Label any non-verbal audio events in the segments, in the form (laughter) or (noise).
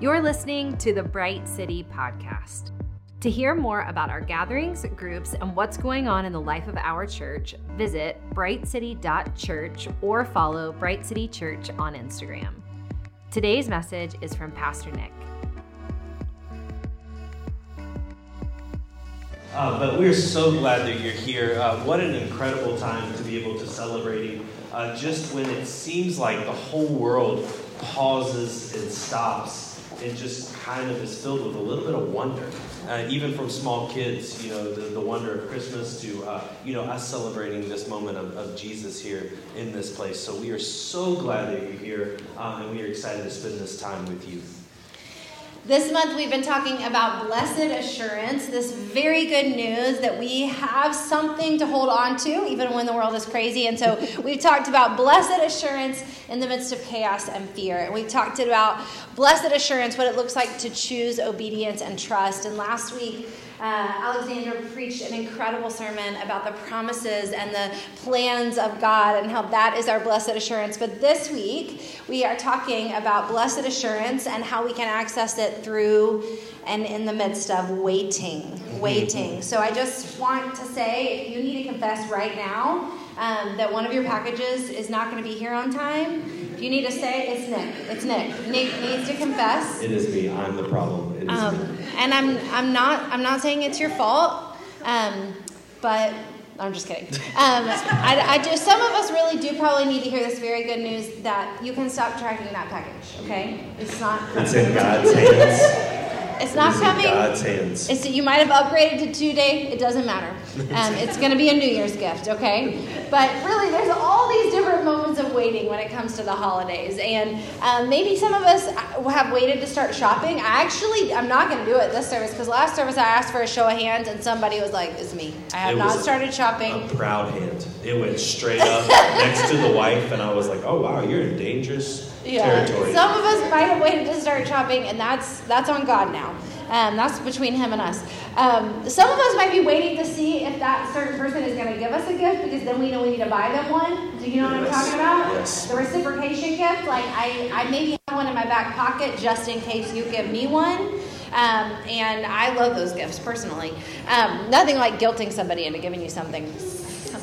You're listening to the Bright City Podcast. To hear more about our gatherings, groups, and what's going on in the life of our church, visit brightcity.church or follow Bright City Church on Instagram. Today's message is from Pastor Nick. Uh, but we're so glad that you're here. Uh, what an incredible time to be able to celebrate uh, just when it seems like the whole world pauses and stops and just kind of is filled with a little bit of wonder. Uh, even from small kids, you know, the, the wonder of Christmas to, uh, you know, us celebrating this moment of, of Jesus here in this place. So we are so glad that you're here, um, and we are excited to spend this time with you. This month, we've been talking about blessed assurance, this very good news that we have something to hold on to, even when the world is crazy. And so, (laughs) we've talked about blessed assurance in the midst of chaos and fear. And we've talked about blessed assurance, what it looks like to choose obedience and trust. And last week, uh, Alexander preached an incredible sermon about the promises and the plans of God and how that is our blessed assurance. But this week, we are talking about blessed assurance and how we can access it through and in the midst of waiting. Mm-hmm. Waiting. So I just want to say if you need to confess right now um, that one of your packages is not going to be here on time, if you need to say it's Nick. It's Nick. Nick needs to confess. It is me. I'm the problem. It is um, me. And I'm I'm not I'm not saying it's your fault, um, but I'm just kidding. Um, I, I, just some of us really do probably need to hear this very good news that you can stop tracking that package. Okay, it's not. It's in God's hands. It's not it's coming. God's hands. It's, you might have upgraded to two day. It doesn't matter. (laughs) Um, it's going to be a New Year's gift, okay? But really, there's all these different moments of waiting when it comes to the holidays, and um, maybe some of us have waited to start shopping. I actually, I'm not going to do it this service because last service I asked for a show of hands, and somebody was like, "It's me. I have not started shopping." A proud hand. It went straight up next to the wife, and I was like, "Oh wow, you're in dangerous." Yeah. territory. Some of us might have waited to start shopping, and that's that's on God now. Um, that's between Him and us. Um, some of us might be waiting to see if that certain person is going to give us a gift, because then we know we need to buy them one. Do you know yes. what I'm talking about? Yes. The reciprocation gift. Like I, I maybe have one in my back pocket just in case you give me one. Um, and I love those gifts personally. Um, nothing like guilting somebody into giving you something.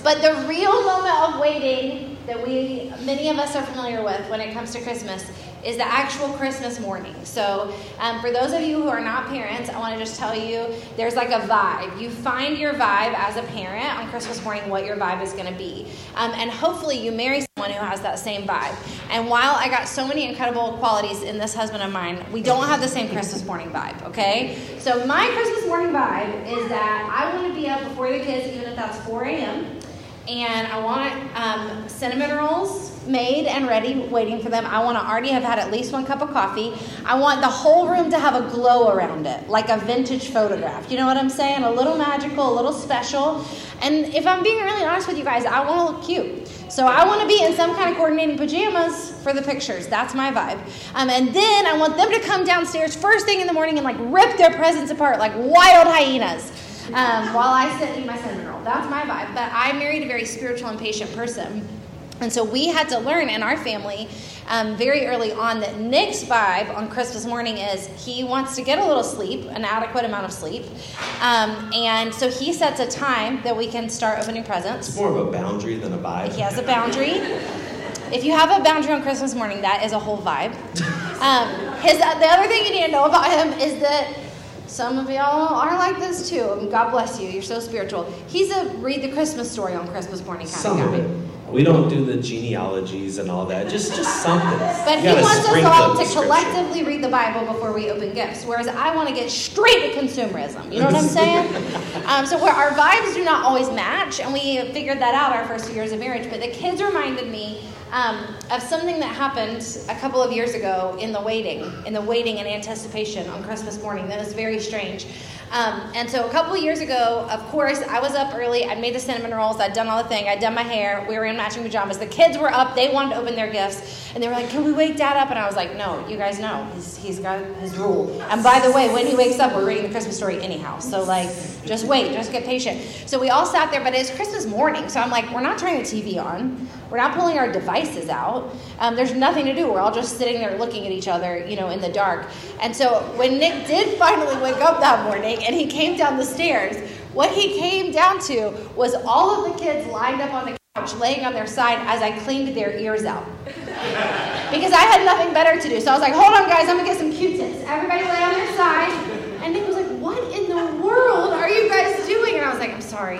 But the real moment of waiting that we, many of us are familiar with when it comes to Christmas, is the actual Christmas morning. So, um, for those of you who are not parents, I want to just tell you there's like a vibe. You find your vibe as a parent on Christmas morning, what your vibe is going to be. Um, and hopefully, you marry someone who has that same vibe. And while I got so many incredible qualities in this husband of mine, we don't have the same Christmas morning vibe, okay? So, my Christmas morning vibe is that I want to be up before the kids, even if that's 4 a.m and I want um, cinnamon rolls made and ready, waiting for them. I want to already have had at least one cup of coffee. I want the whole room to have a glow around it, like a vintage photograph. You know what I'm saying? A little magical, a little special. And if I'm being really honest with you guys, I want to look cute. So I want to be in some kind of coordinating pajamas for the pictures. That's my vibe. Um, and then I want them to come downstairs first thing in the morning and like rip their presents apart like wild hyenas um, while I sit in my cinnamon roll. That's my vibe. But I married a very spiritual and patient person. And so we had to learn in our family um, very early on that Nick's vibe on Christmas morning is he wants to get a little sleep, an adequate amount of sleep. Um, and so he sets a time that we can start opening presents. It's more of a boundary than a vibe. He has a boundary. If you have a boundary on Christmas morning, that is a whole vibe. (laughs) Um, his, the other thing you need to know about him is that some of y'all are like this too. And God bless you. You're so spiritual. He's a read the Christmas story on Christmas morning kind Some of guy. We don't do the genealogies and all that. Just just something. But he wants us all to collectively read the Bible before we open gifts. Whereas I want to get straight to consumerism. You know what I'm saying? (laughs) um, so where our vibes do not always match, and we figured that out our first few years of marriage. But the kids reminded me um, of something that happened a couple of years ago in the waiting, in the waiting and anticipation on Christmas morning. That was very strange. Um, and so a couple years ago, of course, I was up early. I'd made the cinnamon rolls. I'd done all the thing. I'd done my hair. We were in matching pajamas. The kids were up. They wanted to open their gifts. And they were like, Can we wake dad up? And I was like, No, you guys know. He's, he's got his rule. And by the way, when he wakes up, we're reading the Christmas story anyhow. So, like, just wait. Just get patient. So we all sat there, but it's Christmas morning. So I'm like, We're not turning the TV on. We're not pulling our devices out. Um, there's nothing to do. We're all just sitting there looking at each other, you know, in the dark. And so when Nick did finally wake up that morning and he came down the stairs, what he came down to was all of the kids lined up on the couch, laying on their side as I cleaned their ears out. (laughs) because I had nothing better to do. So I was like, hold on, guys, I'm gonna get some Q-tips. Everybody lay on their side. And Nick was like, what in the world are you guys doing? And I was like, I'm sorry.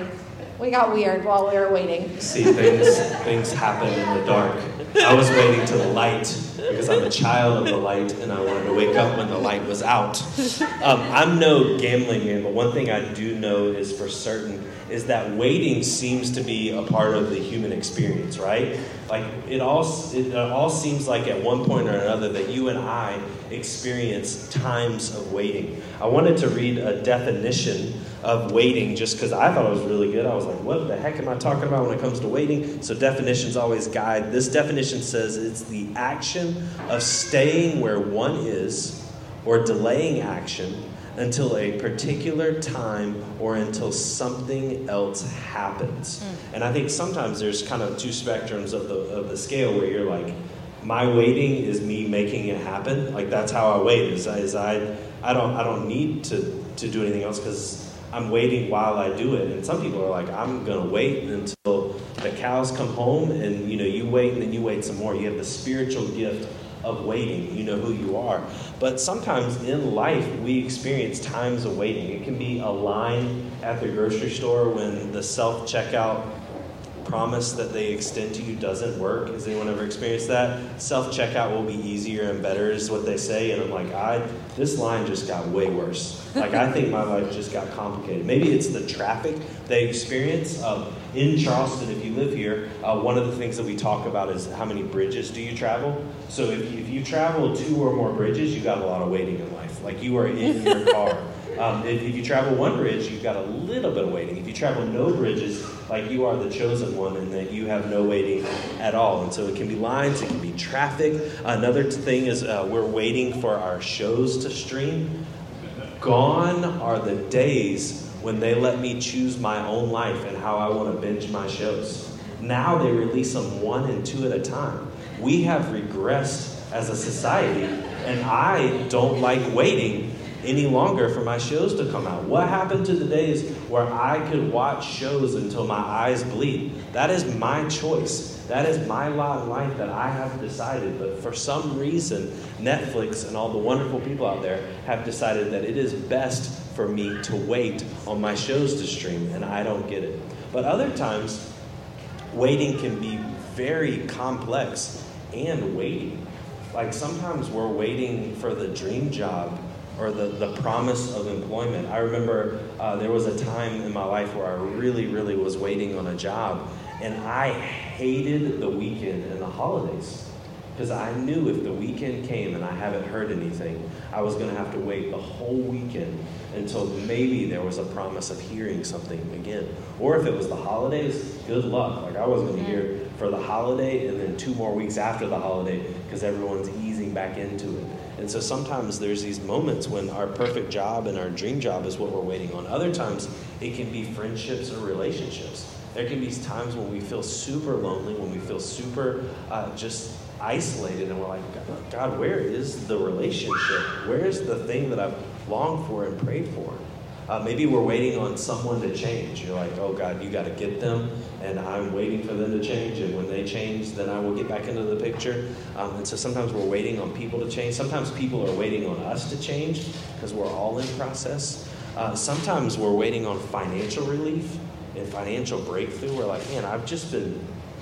We got weird while we were waiting. See, things, things happen in the dark. I was waiting to the light because I'm a child of the light and I wanted to wake up when the light was out. Um, I'm no gambling man, but one thing I do know is for certain is that waiting seems to be a part of the human experience, right? Like it all, it all seems like at one point or another that you and I experience times of waiting. I wanted to read a definition of waiting just because I thought it was really good. I was like, what the heck am I talking about when it comes to waiting? So definitions always guide. This definition says it's the action of staying where one is or delaying action until a particular time or until something else happens. Mm. And I think sometimes there's kind of two spectrums of the of the scale where you're like, my waiting is me making it happen. Like that's how I wait. Is, is I I don't I don't need to to do anything else because I'm waiting while I do it. And some people are like, I'm gonna wait until the cows come home, and you know, you wait and then you wait some more. You have the spiritual gift of waiting. You know who you are. But sometimes in life, we experience times of waiting. It can be a line at the grocery store when the self checkout promise that they extend to you doesn't work. Has anyone ever experienced that? Self checkout will be easier and better, is what they say. And I'm like, I this line just got way worse. Like I think my life just got complicated. Maybe it's the traffic they experience. Um, in Charleston, if you live here, uh, one of the things that we talk about is how many bridges do you travel. So if, if you travel two or more bridges, you got a lot of waiting in life. Like you are in your (laughs) car. Um, if, if, you travel one bridge, you've got a little bit of waiting. If you travel no bridges, like you are the chosen one and that you have no waiting at all. And so it can be lines, it can be traffic. Another thing is uh, we're waiting for our shows to stream. Gone are the days when they let me choose my own life and how I want to binge my shows. Now they release them one and two at a time. We have regressed as a society, and I don't like waiting any longer for my shows to come out? What happened to the days where I could watch shows until my eyes bleed? That is my choice. That is my lot in life that I have decided. But for some reason, Netflix and all the wonderful people out there have decided that it is best for me to wait on my shows to stream, and I don't get it. But other times, waiting can be very complex and waiting. Like sometimes we're waiting for the dream job or the, the promise of employment. I remember uh, there was a time in my life where I really, really was waiting on a job, and I hated the weekend and the holidays. Because I knew if the weekend came and I haven't heard anything, I was going to have to wait the whole weekend until maybe there was a promise of hearing something again. Or if it was the holidays, good luck. Like I was going to hear for the holiday and then two more weeks after the holiday because everyone's easing back into it. And so sometimes there's these moments when our perfect job and our dream job is what we're waiting on. Other times it can be friendships or relationships. There can be times when we feel super lonely, when we feel super uh, just isolated, and we're like, God, where is the relationship? Where is the thing that I've longed for and prayed for? Uh, maybe we're waiting on someone to change. You're like, oh God, you got to get them, and I'm waiting for them to change. And when they change, then I will get back into the picture. Um, and so sometimes we're waiting on people to change. Sometimes people are waiting on us to change because we're all in process. Uh, sometimes we're waiting on financial relief and financial breakthrough. We're like, man, I've just been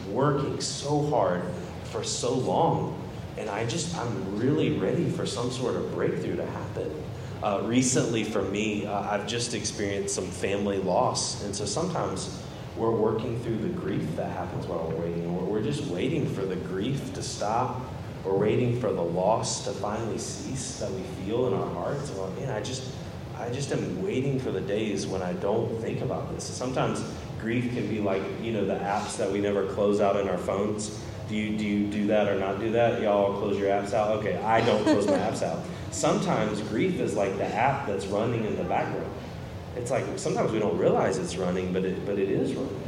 working so hard for so long, and I just, I'm really ready for some sort of breakthrough to happen. Uh, recently, for me, uh, I've just experienced some family loss. And so sometimes we're working through the grief that happens while we're waiting. We're, we're just waiting for the grief to stop. We're waiting for the loss to finally cease that we feel in our hearts. And man, I just, I just am waiting for the days when I don't think about this. Sometimes grief can be like, you know, the apps that we never close out in our phones. Do you do you do that or not do that? Y'all close your apps out? Okay, I don't close my (laughs) apps out. Sometimes grief is like the app that's running in the background. It's like sometimes we don't realize it's running, but it but it is running.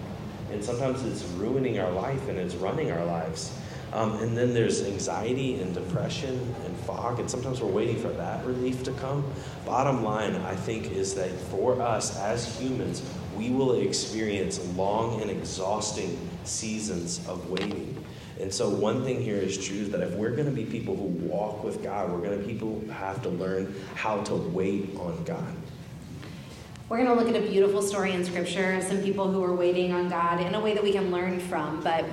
And sometimes it's ruining our life and it's running our lives. Um, and then there's anxiety and depression and fog, and sometimes we're waiting for that relief to come. Bottom line, I think, is that for us as humans, we will experience long and exhausting seasons of waiting. And so, one thing here is true that if we're going to be people who walk with God, we're going to people have to learn how to wait on God. We're going to look at a beautiful story in Scripture of some people who were waiting on God in a way that we can learn from. But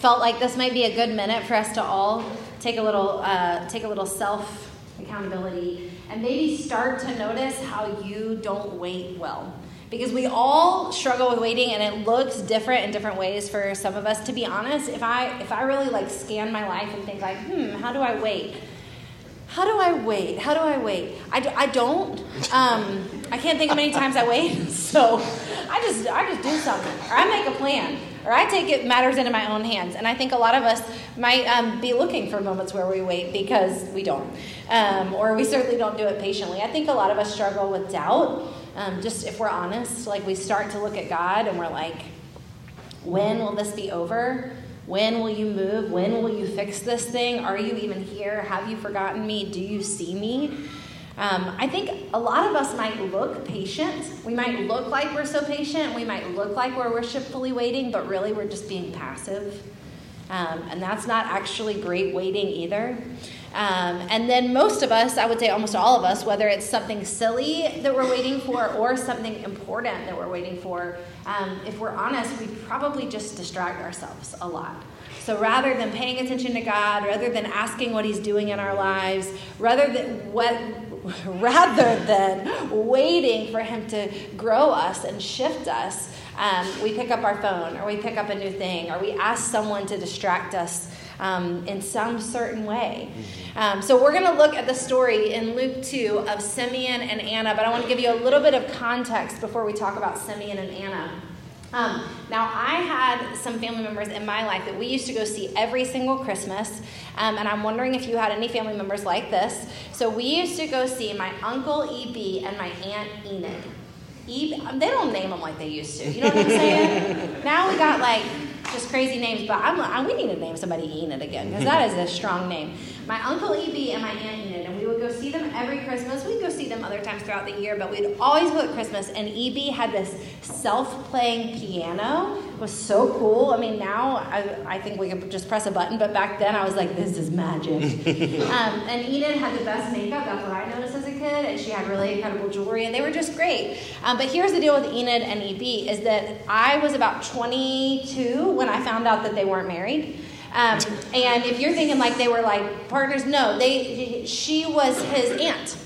felt like this might be a good minute for us to all take a little uh, take a little self accountability and maybe start to notice how you don't wait well because we all struggle with waiting and it looks different in different ways for some of us to be honest if i if i really like scan my life and think like hmm how do i wait how do i wait how do i wait i, do, I don't um, i can't think of many times i wait (laughs) so i just i just do something or i make a plan or I take it matters into my own hands. And I think a lot of us might um, be looking for moments where we wait because we don't, um, or we certainly don't do it patiently. I think a lot of us struggle with doubt. Um, just if we're honest, like we start to look at God and we're like, when will this be over? When will you move? When will you fix this thing? Are you even here? Have you forgotten me? Do you see me? Um, I think a lot of us might look patient. We might look like we're so patient. We might look like we're worshipfully waiting, but really we're just being passive. Um, and that's not actually great waiting either. Um, and then most of us, I would say almost all of us, whether it's something silly that we're waiting for or something important that we're waiting for, um, if we're honest, we probably just distract ourselves a lot. So rather than paying attention to God, rather than asking what He's doing in our lives, rather than what (laughs) rather than waiting for Him to grow us and shift us, um, we pick up our phone or we pick up a new thing or we ask someone to distract us um, in some certain way. Um, so we're going to look at the story in Luke 2 of Simeon and Anna, but I want to give you a little bit of context before we talk about Simeon and Anna. Um, now, I had some family members in my life that we used to go see every single Christmas, um, and I'm wondering if you had any family members like this. So, we used to go see my uncle E.B. and my aunt Enid. E- they don't name them like they used to. You know what I'm saying? (laughs) now we got like just crazy names, but I'm, I, we need to name somebody Enid again because that is a strong name. My uncle E.B. and my aunt Enid, and we would go see them every Christmas. We'd go see them other times throughout the year, but we'd always go at Christmas. And E.B. had this self-playing piano. Was so cool. I mean, now I, I think we could just press a button, but back then I was like, this is magic. (laughs) um, and Enid had the best makeup. That's what I noticed as a kid, and she had really incredible jewelry, and they were just great. Um, but here's the deal with Enid and E.B. is that I was about 22 when I found out that they weren't married. Um, (laughs) and if you're thinking like they were like partners, no, they she was his aunt.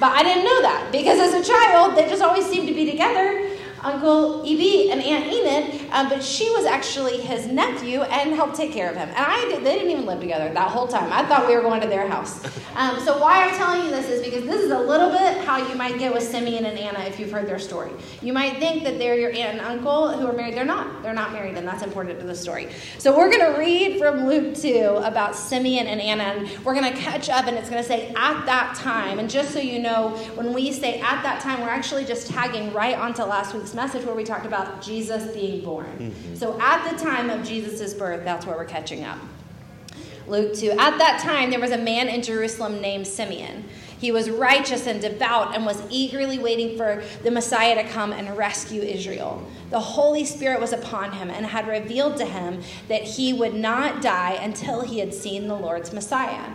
But I didn't know that because as a child, they just always seemed to be together. Uncle Evie and Aunt Enid, um, but she was actually his nephew and helped take care of him. And I did, they didn't even live together that whole time. I thought we were going to their house. Um, so why I'm telling you this is because this is a little bit how you might get with Simeon and Anna if you've heard their story. You might think that they're your aunt and uncle who are married. They're not. They're not married, and that's important to the story. So we're going to read from Luke 2 about Simeon and Anna, and we're going to catch up, and it's going to say at that time. And just so you know, when we say at that time, we're actually just tagging right onto last week's message where we talked about Jesus being born. Mm-hmm. So at the time of Jesus' birth, that's where we're catching up. Luke 2. At that time, there was a man in Jerusalem named Simeon. He was righteous and devout and was eagerly waiting for the Messiah to come and rescue Israel. The Holy Spirit was upon him and had revealed to him that he would not die until he had seen the Lord's Messiah.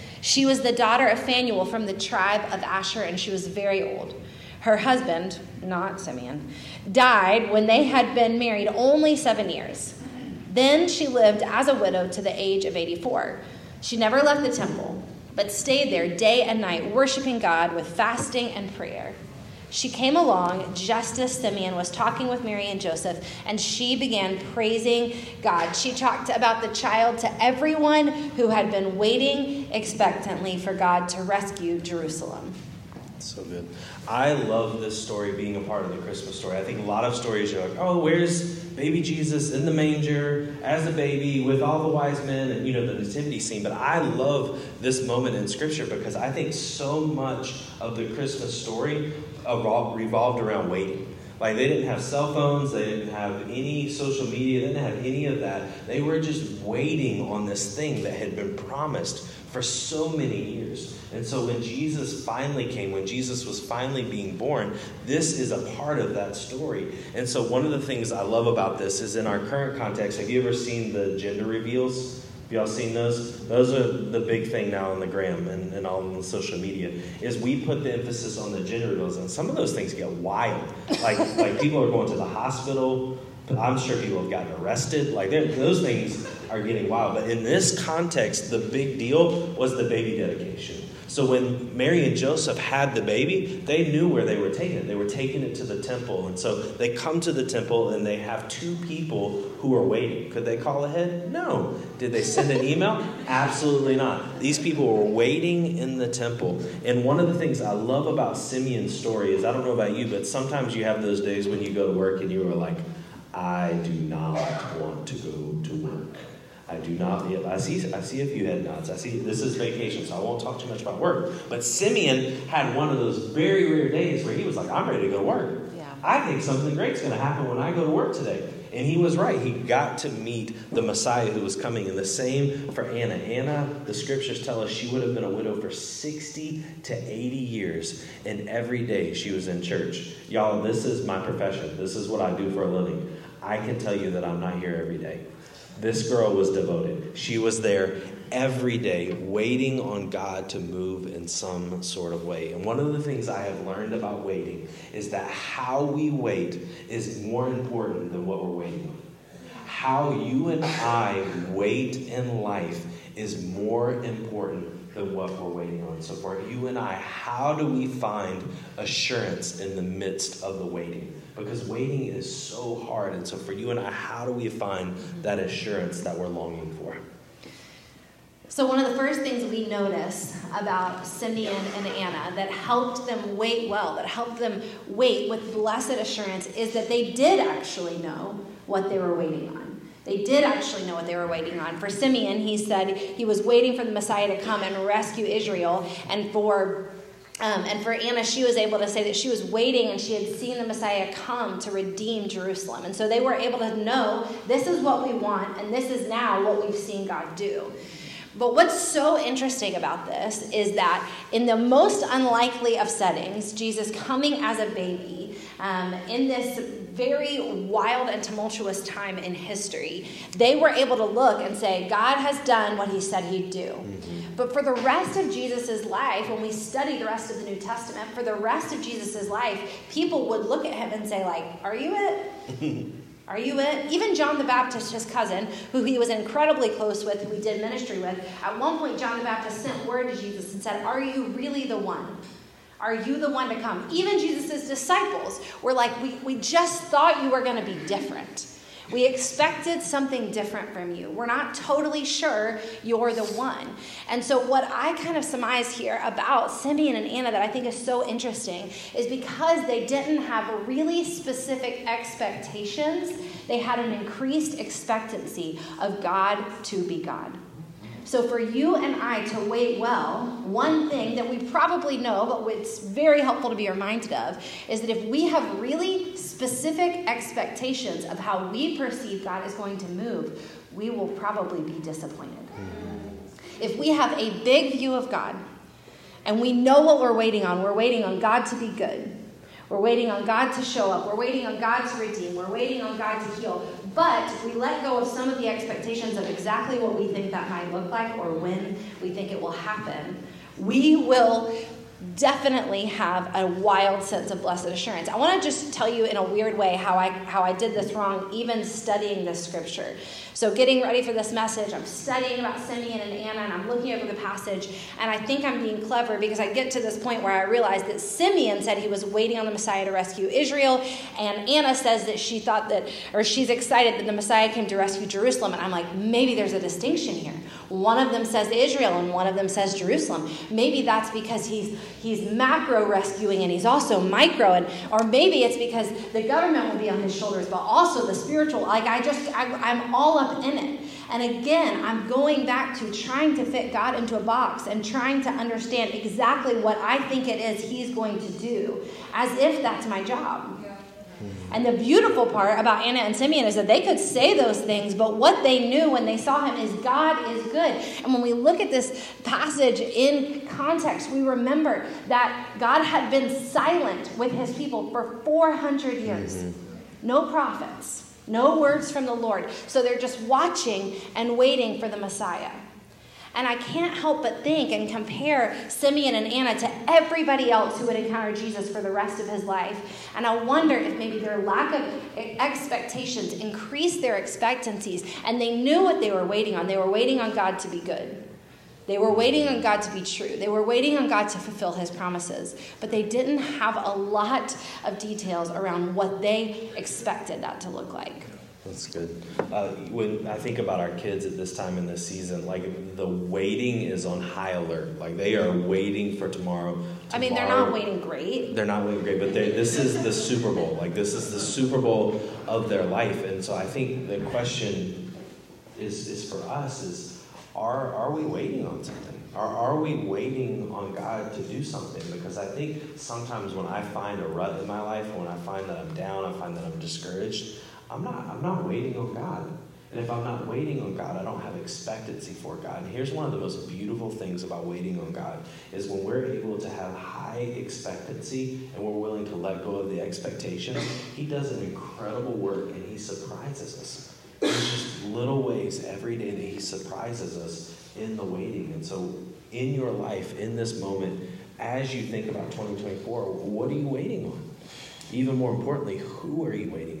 She was the daughter of Phanuel from the tribe of Asher, and she was very old. Her husband, not Simeon, died when they had been married only seven years. Then she lived as a widow to the age of 84. She never left the temple, but stayed there day and night, worshiping God with fasting and prayer. She came along just as Simeon was talking with Mary and Joseph, and she began praising God. She talked about the child to everyone who had been waiting expectantly for God to rescue Jerusalem. So good. I love this story being a part of the Christmas story. I think a lot of stories are like, oh, where's baby Jesus in the manger as a baby with all the wise men and, you know, the nativity scene. But I love this moment in Scripture because I think so much of the Christmas story revolved around waiting. Like they didn't have cell phones, they didn't have any social media, they didn't have any of that. They were just waiting on this thing that had been promised for so many years. And so when Jesus finally came, when Jesus was finally being born, this is a part of that story. And so one of the things I love about this is in our current context, have you ever seen the gender reveals? Y'all seen those? Those are the big thing now on the gram and, and all on the social media. Is we put the emphasis on the gender reveals, and some of those things get wild. Like (laughs) like people are going to the hospital. I'm sure people have gotten arrested. Like those things are getting wild. But in this context, the big deal was the baby dedication. So when Mary and Joseph had the baby, they knew where they were taking it. They were taking it to the temple. And so they come to the temple and they have two people who are waiting. Could they call ahead? No. Did they send an email? (laughs) Absolutely not. These people were waiting in the temple. And one of the things I love about Simeon's story is I don't know about you, but sometimes you have those days when you go to work and you are like, I do not want to go to work. I do not. I see. I see a few head nods. I see. This is vacation, so I won't talk too much about work. But Simeon had one of those very rare days where he was like, "I'm ready to go to work. Yeah. I think something great's going to happen when I go to work today." And he was right. He got to meet the Messiah who was coming. And the same for Anna. Anna, the scriptures tell us she would have been a widow for 60 to 80 years. And every day she was in church. Y'all, this is my profession. This is what I do for a living. I can tell you that I'm not here every day. This girl was devoted. She was there every day waiting on God to move in some sort of way. And one of the things I have learned about waiting is that how we wait is more important than what we're waiting on. How you and I wait in life is more important than what we're waiting on. So, for you and I, how do we find assurance in the midst of the waiting? Because waiting is so hard. And so, for you and I, how do we find that assurance that we're longing for? So, one of the first things we notice about Simeon and Anna that helped them wait well, that helped them wait with blessed assurance, is that they did actually know what they were waiting on. They did actually know what they were waiting on. For Simeon, he said he was waiting for the Messiah to come and rescue Israel. And for um, and for Anna, she was able to say that she was waiting and she had seen the Messiah come to redeem Jerusalem. And so they were able to know this is what we want, and this is now what we've seen God do. But what's so interesting about this is that in the most unlikely of settings, Jesus coming as a baby um, in this very wild and tumultuous time in history, they were able to look and say, God has done what he said he'd do. Mm-hmm. But for the rest of Jesus' life, when we study the rest of the New Testament, for the rest of Jesus' life, people would look at him and say, like, are you it? (laughs) Are you it? Even John the Baptist, his cousin, who he was incredibly close with, who he did ministry with, at one point, John the Baptist sent word to Jesus and said, Are you really the one? Are you the one to come? Even Jesus' disciples were like, We, we just thought you were going to be different. We expected something different from you. We're not totally sure you're the one. And so, what I kind of surmise here about Simeon and Anna that I think is so interesting is because they didn't have really specific expectations, they had an increased expectancy of God to be God. So, for you and I to wait well, one thing that we probably know, but it's very helpful to be reminded of, is that if we have really specific expectations of how we perceive God is going to move, we will probably be disappointed. Mm-hmm. If we have a big view of God and we know what we're waiting on, we're waiting on God to be good. We're waiting on God to show up. We're waiting on God to redeem. We're waiting on God to heal. But we let go of some of the expectations of exactly what we think that might look like or when we think it will happen. We will definitely have a wild sense of blessed assurance. I want to just tell you in a weird way how I how I did this wrong even studying this scripture. So, getting ready for this message, I'm studying about Simeon and Anna, and I'm looking over the passage, and I think I'm being clever because I get to this point where I realize that Simeon said he was waiting on the Messiah to rescue Israel, and Anna says that she thought that, or she's excited that the Messiah came to rescue Jerusalem, and I'm like, maybe there's a distinction here. One of them says Israel, and one of them says Jerusalem. Maybe that's because he's he's macro rescuing, and he's also micro, and or maybe it's because the government will be on his shoulders, but also the spiritual. Like I just, I, I'm all up in it. And again, I'm going back to trying to fit God into a box and trying to understand exactly what I think it is He's going to do, as if that's my job. And the beautiful part about Anna and Simeon is that they could say those things, but what they knew when they saw him is God is good. And when we look at this passage in context, we remember that God had been silent with his people for 400 years. Mm-hmm. No prophets, no words from the Lord. So they're just watching and waiting for the Messiah. And I can't help but think and compare Simeon and Anna to everybody else who would encounter Jesus for the rest of his life. And I wonder if maybe their lack of expectations increased their expectancies and they knew what they were waiting on. They were waiting on God to be good. They were waiting on God to be true. They were waiting on God to fulfill his promises. But they didn't have a lot of details around what they expected that to look like. That's good. Uh, when I think about our kids at this time in the season, like the waiting is on high alert. Like they are waiting for tomorrow. tomorrow. I mean, they're not waiting great. They're not waiting great, but this is the Super Bowl. Like this is the Super Bowl of their life, and so I think the question is is for us is are, are we waiting on something? Are, are we waiting on God to do something? Because I think sometimes when I find a rut in my life, when I find that I'm down, I find that I'm discouraged, I'm not, I'm not waiting on God. And if I'm not waiting on God, I don't have expectancy for God. And here's one of the most beautiful things about waiting on God is when we're able to have high expectancy and we're willing to let go of the expectations, He does an incredible work and He surprises us. There's just little ways every day that He surprises us in the waiting. And so, in your life, in this moment, as you think about 2024, what are you waiting on? Even more importantly, who are you waiting on?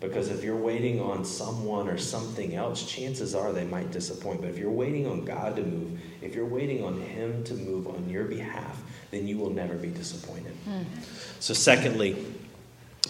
Because if you're waiting on someone or something else, chances are they might disappoint. But if you're waiting on God to move, if you're waiting on Him to move on your behalf, then you will never be disappointed. Mm. So, secondly,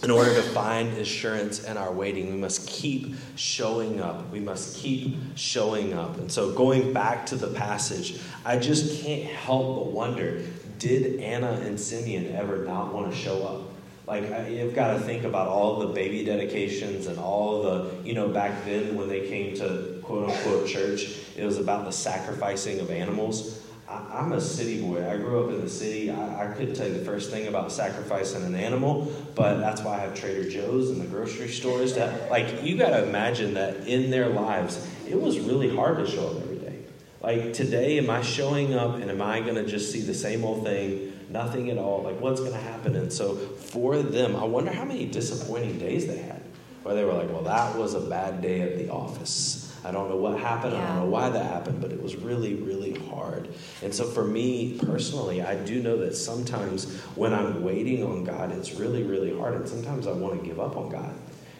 in order to find assurance in our waiting, we must keep showing up. We must keep showing up. And so, going back to the passage, I just can't help but wonder did Anna and Simeon ever not want to show up? Like, you've got to think about all the baby dedications and all the, you know, back then when they came to quote unquote church, it was about the sacrificing of animals. I, am a city boy. I grew up in the city. I, I couldn't tell you the first thing about sacrificing an animal, but that's why I have Trader Joe's and the grocery stores. To, like, you got to imagine that in their lives, it was really hard to show up every day. Like, today, am I showing up and am I going to just see the same old thing, nothing at all? Like, what's going to happen? And so, for them, I wonder how many disappointing days they had, where they were like, well, that was a bad day at the office I don't know what happened. Yeah. I don't know why that happened, but it was really, really hard. And so for me personally, I do know that sometimes when I'm waiting on God, it's really, really hard. And sometimes I want to give up on God.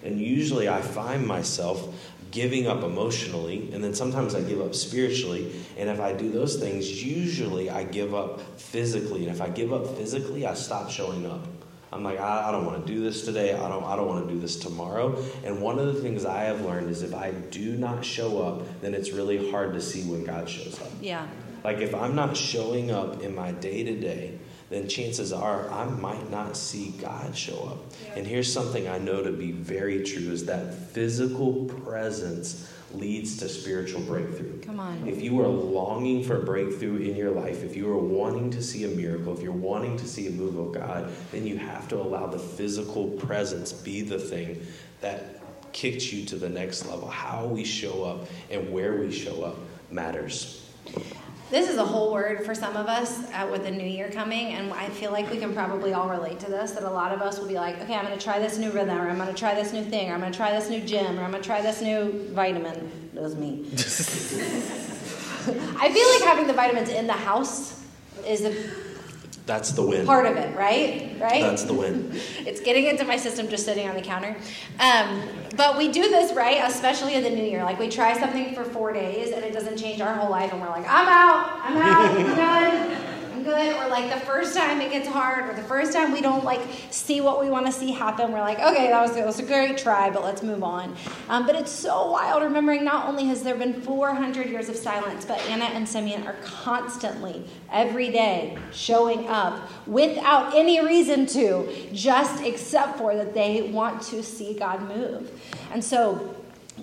And usually I find myself giving up emotionally, and then sometimes I give up spiritually. And if I do those things, usually I give up physically. And if I give up physically, I stop showing up. I'm like, I, I don't want to do this today. I don't, I don't want to do this tomorrow. And one of the things I have learned is if I do not show up, then it's really hard to see when God shows up. Yeah. Like if I'm not showing up in my day to day, then chances are I might not see God show up. And here's something I know to be very true is that physical presence leads to spiritual breakthrough. Come on. If you are longing for a breakthrough in your life, if you are wanting to see a miracle, if you're wanting to see a move of God, then you have to allow the physical presence be the thing that kicks you to the next level. How we show up and where we show up matters. This is a whole word for some of us uh, with the new year coming, and I feel like we can probably all relate to this. That a lot of us will be like, okay, I'm going to try this new rhythm, or I'm going to try this new thing, or I'm going to try this new gym, or I'm going to try this new vitamin. That was me. (laughs) (laughs) I feel like having the vitamins in the house is a That's the win. Part of it, right? Right? That's the win. (laughs) it's getting into my system just sitting on the counter. Um, but we do this, right? Especially in the new year. Like we try something for four days and it doesn't change our whole life, and we're like, I'm out, I'm out, I'm (laughs) done good, or like the first time it gets hard, or the first time we don't like see what we want to see happen, we're like, okay, that was, that was a great try, but let's move on. Um, but it's so wild remembering not only has there been 400 years of silence, but Anna and Simeon are constantly, every day, showing up without any reason to, just except for that they want to see God move. And so,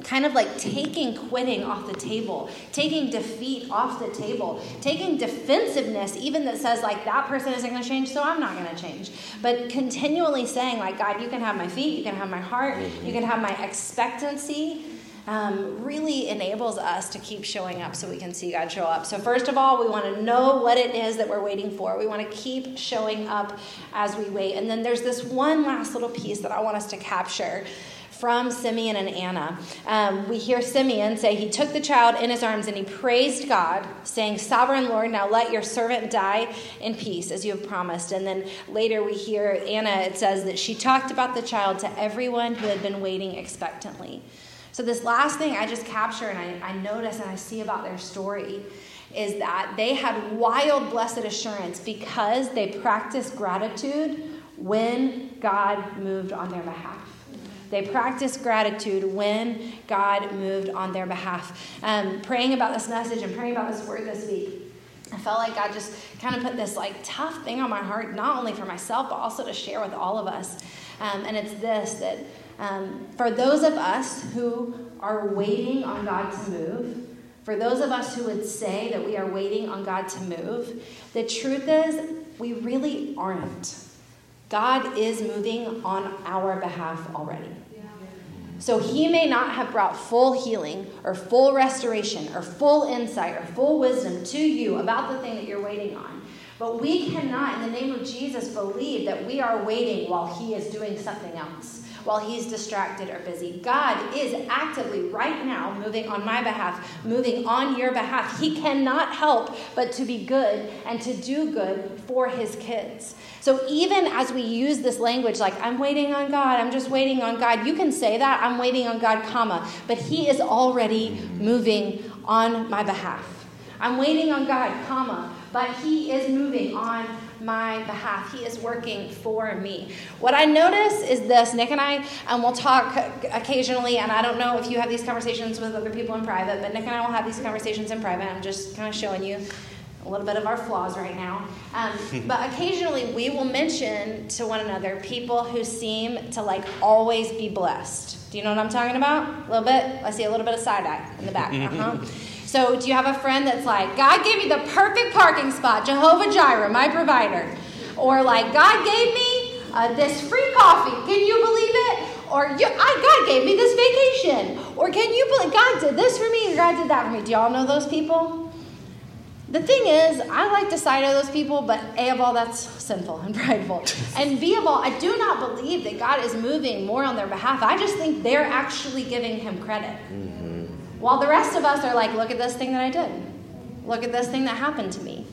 kind of like taking quitting off the table, taking defeat off the table, taking defensiveness, even that says, like, that person isn't going to change, so I'm not going to change. But continually saying, like, God, you can have my feet, you can have my heart, you can have my expectancy. Um, really enables us to keep showing up so we can see God show up. So, first of all, we want to know what it is that we're waiting for. We want to keep showing up as we wait. And then there's this one last little piece that I want us to capture from Simeon and Anna. Um, we hear Simeon say, He took the child in his arms and he praised God, saying, Sovereign Lord, now let your servant die in peace, as you have promised. And then later we hear Anna, it says that she talked about the child to everyone who had been waiting expectantly. So, this last thing I just capture and I, I notice and I see about their story is that they had wild blessed assurance because they practiced gratitude when God moved on their behalf. They practiced gratitude when God moved on their behalf. Um, praying about this message and praying about this word this week, I felt like God just kind of put this like tough thing on my heart, not only for myself, but also to share with all of us. Um, and it's this that um, for those of us who are waiting on God to move, for those of us who would say that we are waiting on God to move, the truth is we really aren't. God is moving on our behalf already. So he may not have brought full healing or full restoration or full insight or full wisdom to you about the thing that you're waiting on. But we cannot, in the name of Jesus, believe that we are waiting while he is doing something else while he's distracted or busy. God is actively right now moving on my behalf, moving on your behalf. He cannot help but to be good and to do good for his kids. So even as we use this language like, I'm waiting on God, I'm just waiting on God, you can say that, I'm waiting on God, comma, but he is already moving on my behalf. I'm waiting on God, comma, but he is moving on my behalf. He is working for me. What I notice is this Nick and I, and we'll talk occasionally, and I don't know if you have these conversations with other people in private, but Nick and I will have these conversations in private. I'm just kind of showing you a little bit of our flaws right now. Um, (laughs) but occasionally we will mention to one another people who seem to like always be blessed. Do you know what I'm talking about? A little bit? I see a little bit of side eye in the back. (laughs) Uh-huh. So, do you have a friend that's like, God gave me the perfect parking spot, Jehovah Jireh, my provider? Or like, God gave me uh, this free coffee. Can you believe it? Or I, God gave me this vacation. Or can you believe God did this for me or God did that for me? Do y'all know those people? The thing is, I like to side of those people, but A of all, that's sinful and (laughs) prideful. And B of all, I do not believe that God is moving more on their behalf. I just think they're actually giving him credit. Mm-hmm. While the rest of us are like, look at this thing that I did. Look at this thing that happened to me.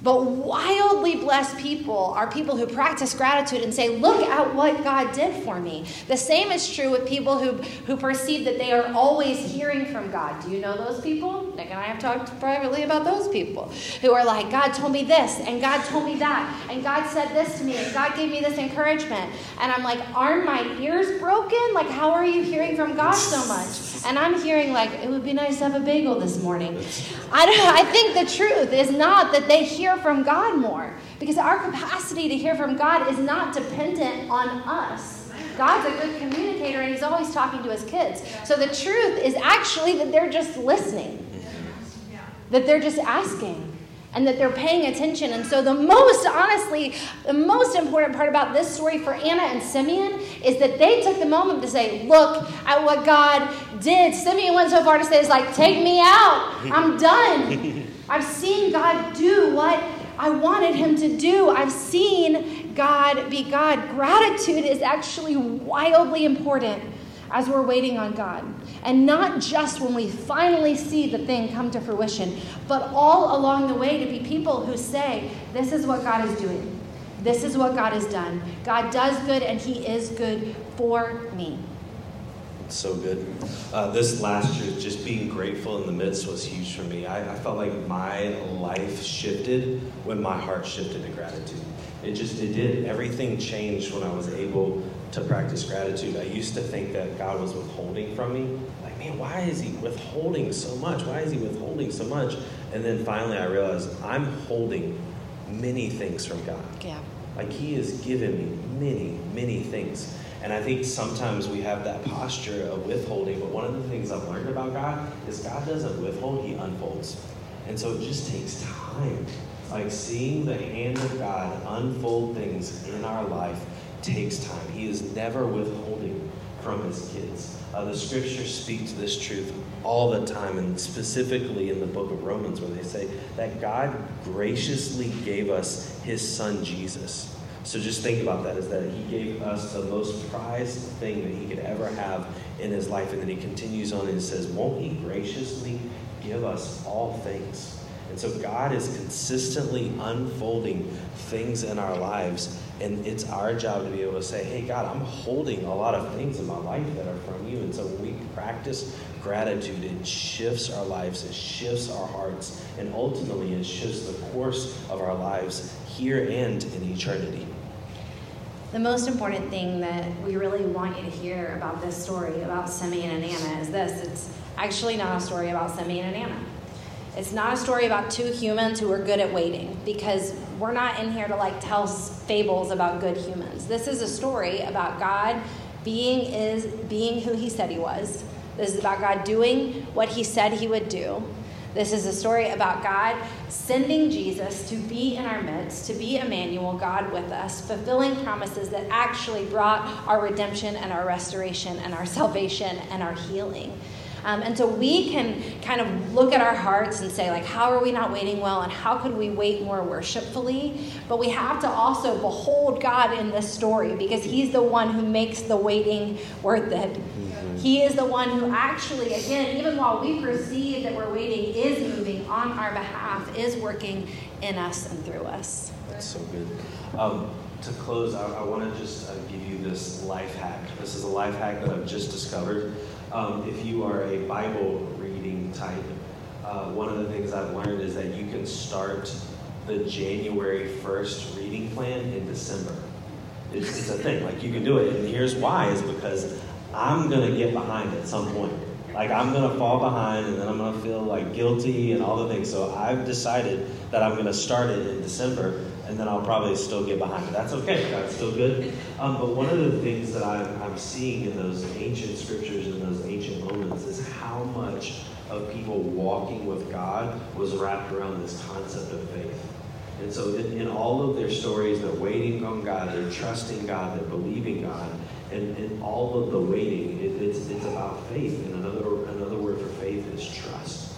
But wildly blessed people are people who practice gratitude and say, Look at what God did for me. The same is true with people who, who perceive that they are always hearing from God. Do you know those people? Nick and I have talked privately about those people who are like, God told me this, and God told me that, and God said this to me, and God gave me this encouragement. And I'm like, Aren't my ears broken? Like, how are you hearing from God so much? And I'm hearing, like, it would be nice to have a bagel this morning. I, don't, I think the truth is not that they hear hear from God more. Because our capacity to hear from God is not dependent on us. God's a good communicator and he's always talking to his kids. So the truth is actually that they're just listening, that they're just asking and that they're paying attention. And so, the most, honestly, the most important part about this story for Anna and Simeon is that they took the moment to say, Look at what God did. Simeon went so far to say, It's like, take me out. I'm done. (laughs) I've seen God do what I wanted him to do. I've seen God be God. Gratitude is actually wildly important as we're waiting on God. And not just when we finally see the thing come to fruition, but all along the way to be people who say, This is what God is doing. This is what God has done. God does good, and He is good for me. So good. Uh, this last year, just being grateful in the midst was huge for me. I, I felt like my life shifted when my heart shifted to gratitude. It just, it did. Everything changed when I was able to practice gratitude. I used to think that God was withholding from me. Like, man, why is He withholding so much? Why is He withholding so much? And then finally I realized I'm holding many things from God. Yeah. Like He has given me many, many things. And I think sometimes we have that posture of withholding, but one of the things I've learned about God is God doesn't withhold, He unfolds. And so it just takes time. Like seeing the hand of God unfold things in our life takes time. He is never withholding from His kids. Uh, the scriptures speak to this truth all the time, and specifically in the book of Romans, where they say that God graciously gave us His Son Jesus so just think about that is that he gave us the most prized thing that he could ever have in his life. And then he continues on and says, Won't he graciously give us all things? And so God is consistently unfolding things in our lives. And it's our job to be able to say, Hey, God, I'm holding a lot of things in my life that are from you. And so when we practice gratitude, it shifts our lives, it shifts our hearts, and ultimately it shifts the course of our lives here and in eternity. The most important thing that we really want you to hear about this story about Simeon and Anna is this it's actually not a story about Simeon and Anna. It's not a story about two humans who are good at waiting because we're not in here to like tell fables about good humans. This is a story about God being is being who he said he was. This is about God doing what he said he would do. This is a story about God sending Jesus to be in our midst, to be Emmanuel, God with us, fulfilling promises that actually brought our redemption and our restoration and our salvation and our healing. Um, and so we can kind of look at our hearts and say, like, how are we not waiting well and how could we wait more worshipfully? But we have to also behold God in this story because He's the one who makes the waiting worth it. He is the one who actually, again, even while we perceive that we're waiting, is moving on our behalf, is working in us and through us. That's so good. Um, to close, I, I want to just uh, give you this life hack. This is a life hack that I've just discovered. Um, if you are a Bible reading type, uh, one of the things I've learned is that you can start the January 1st reading plan in December. It's, it's a thing, like you can do it. And here's why is because I'm going to get behind at some point. Like I'm going to fall behind and then I'm going to feel like guilty and all the things. So I've decided that I'm going to start it in December and then I'll probably still get behind it. That's okay. That's still good. Um, but one of the things that I'm, I'm seeing in those ancient scriptures and those ancient moments is how much of people walking with God was wrapped around this concept of faith. And so in, in all of their stories, they're waiting on God, they're trusting God, they're believing God. And, and all of the waiting, it, it's, it's about faith. And another, another word for faith is trust.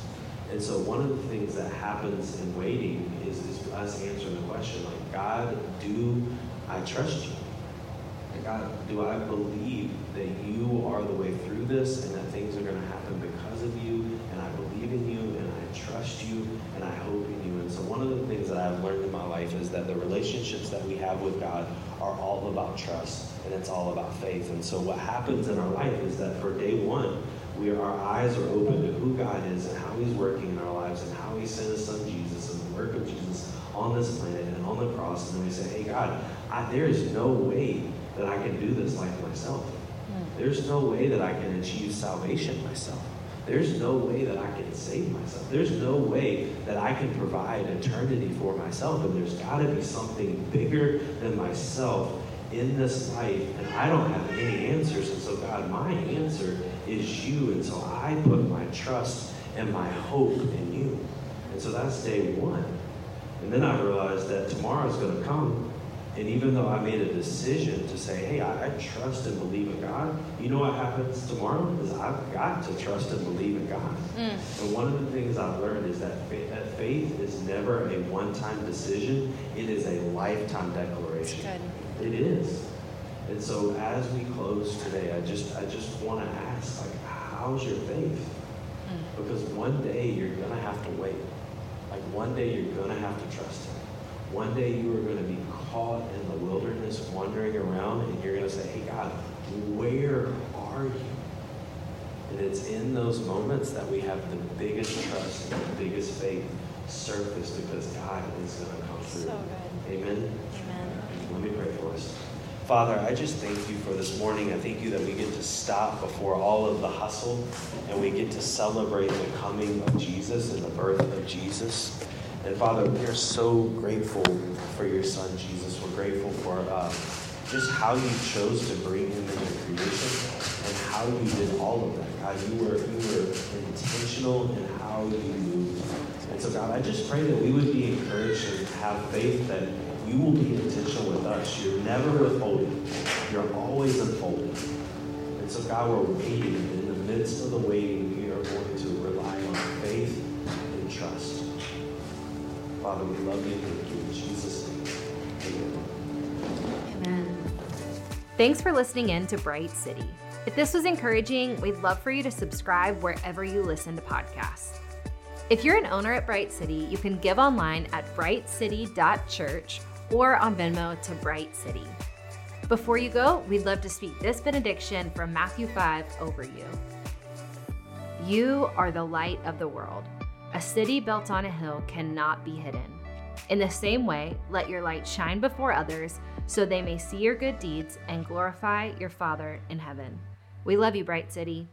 And so one of the things that happens in waiting is, is us answering the question, like, God, do I trust you? God, do I believe that you are the way through this and that things are going to happen because of you? And I believe in you and I trust you and I hope in you. And so one of the things that I've learned in my life is that the relationships that we have with God are all about trust and it's all about faith. And so what happens in our life is that for day one, we our eyes are open to who God is and how He's working in our lives and how He sent His Son Jesus and the work of Jesus on this planet and on the cross. And then we say, hey, God, I, there is no way that I can do this life myself. Hmm. There's no way that I can achieve salvation myself. There's no way that I can save myself. There's no way that I can provide eternity for myself. And there's got to be something bigger than myself in this life, and I don't have any answers. And so, God, my answer is you. And so I put my trust and my hope in you. And so that's day one. And then I realized that tomorrow's going to come. And even though I made a decision to say, hey, I, I, trust and believe in God, you know what happens tomorrow? Is I've got to trust and believe in God. Mm. And one of the things I've learned is that faith, that faith is never a one time decision, it is a lifetime declaration. It is. And so as we close today, I just I just want to ask, like, how's your faith? Hmm. Because one day you're going to have to wait. Like one day you're going to have to trust Him. One day you are going to be caught in the wilderness wandering around and you're going to say, hey, God, where are you? And it's in those moments that we have the biggest trust and the biggest faith surface because God is going to come through. So good. Amen. Amen. Let me pray for us. Father, I just thank you for this morning. I thank you that we get to stop before all of the hustle and we get to celebrate the coming of Jesus and the birth of Jesus. And Father, we are so grateful for your Son, Jesus. We're grateful for uh, just how you chose to bring him into creation and how you did all of that. God, you were, you were intentional in how you moved. And so, God, I just pray that we would be encouraged and have faith that you will be intentional with us. You're never withholding, you're always unfolding. And so, God, we're waiting. And In the midst of the waiting, we are going to rely on faith and trust. Father, we love you. Thank you. In Jesus' name, amen. Amen. Thanks for listening in to Bright City. If this was encouraging, we'd love for you to subscribe wherever you listen to podcasts. If you're an owner at Bright City, you can give online at brightcity.church or on Venmo to Bright City. Before you go, we'd love to speak this benediction from Matthew 5 over you. You are the light of the world. A city built on a hill cannot be hidden. In the same way, let your light shine before others so they may see your good deeds and glorify your Father in heaven. We love you, Bright City.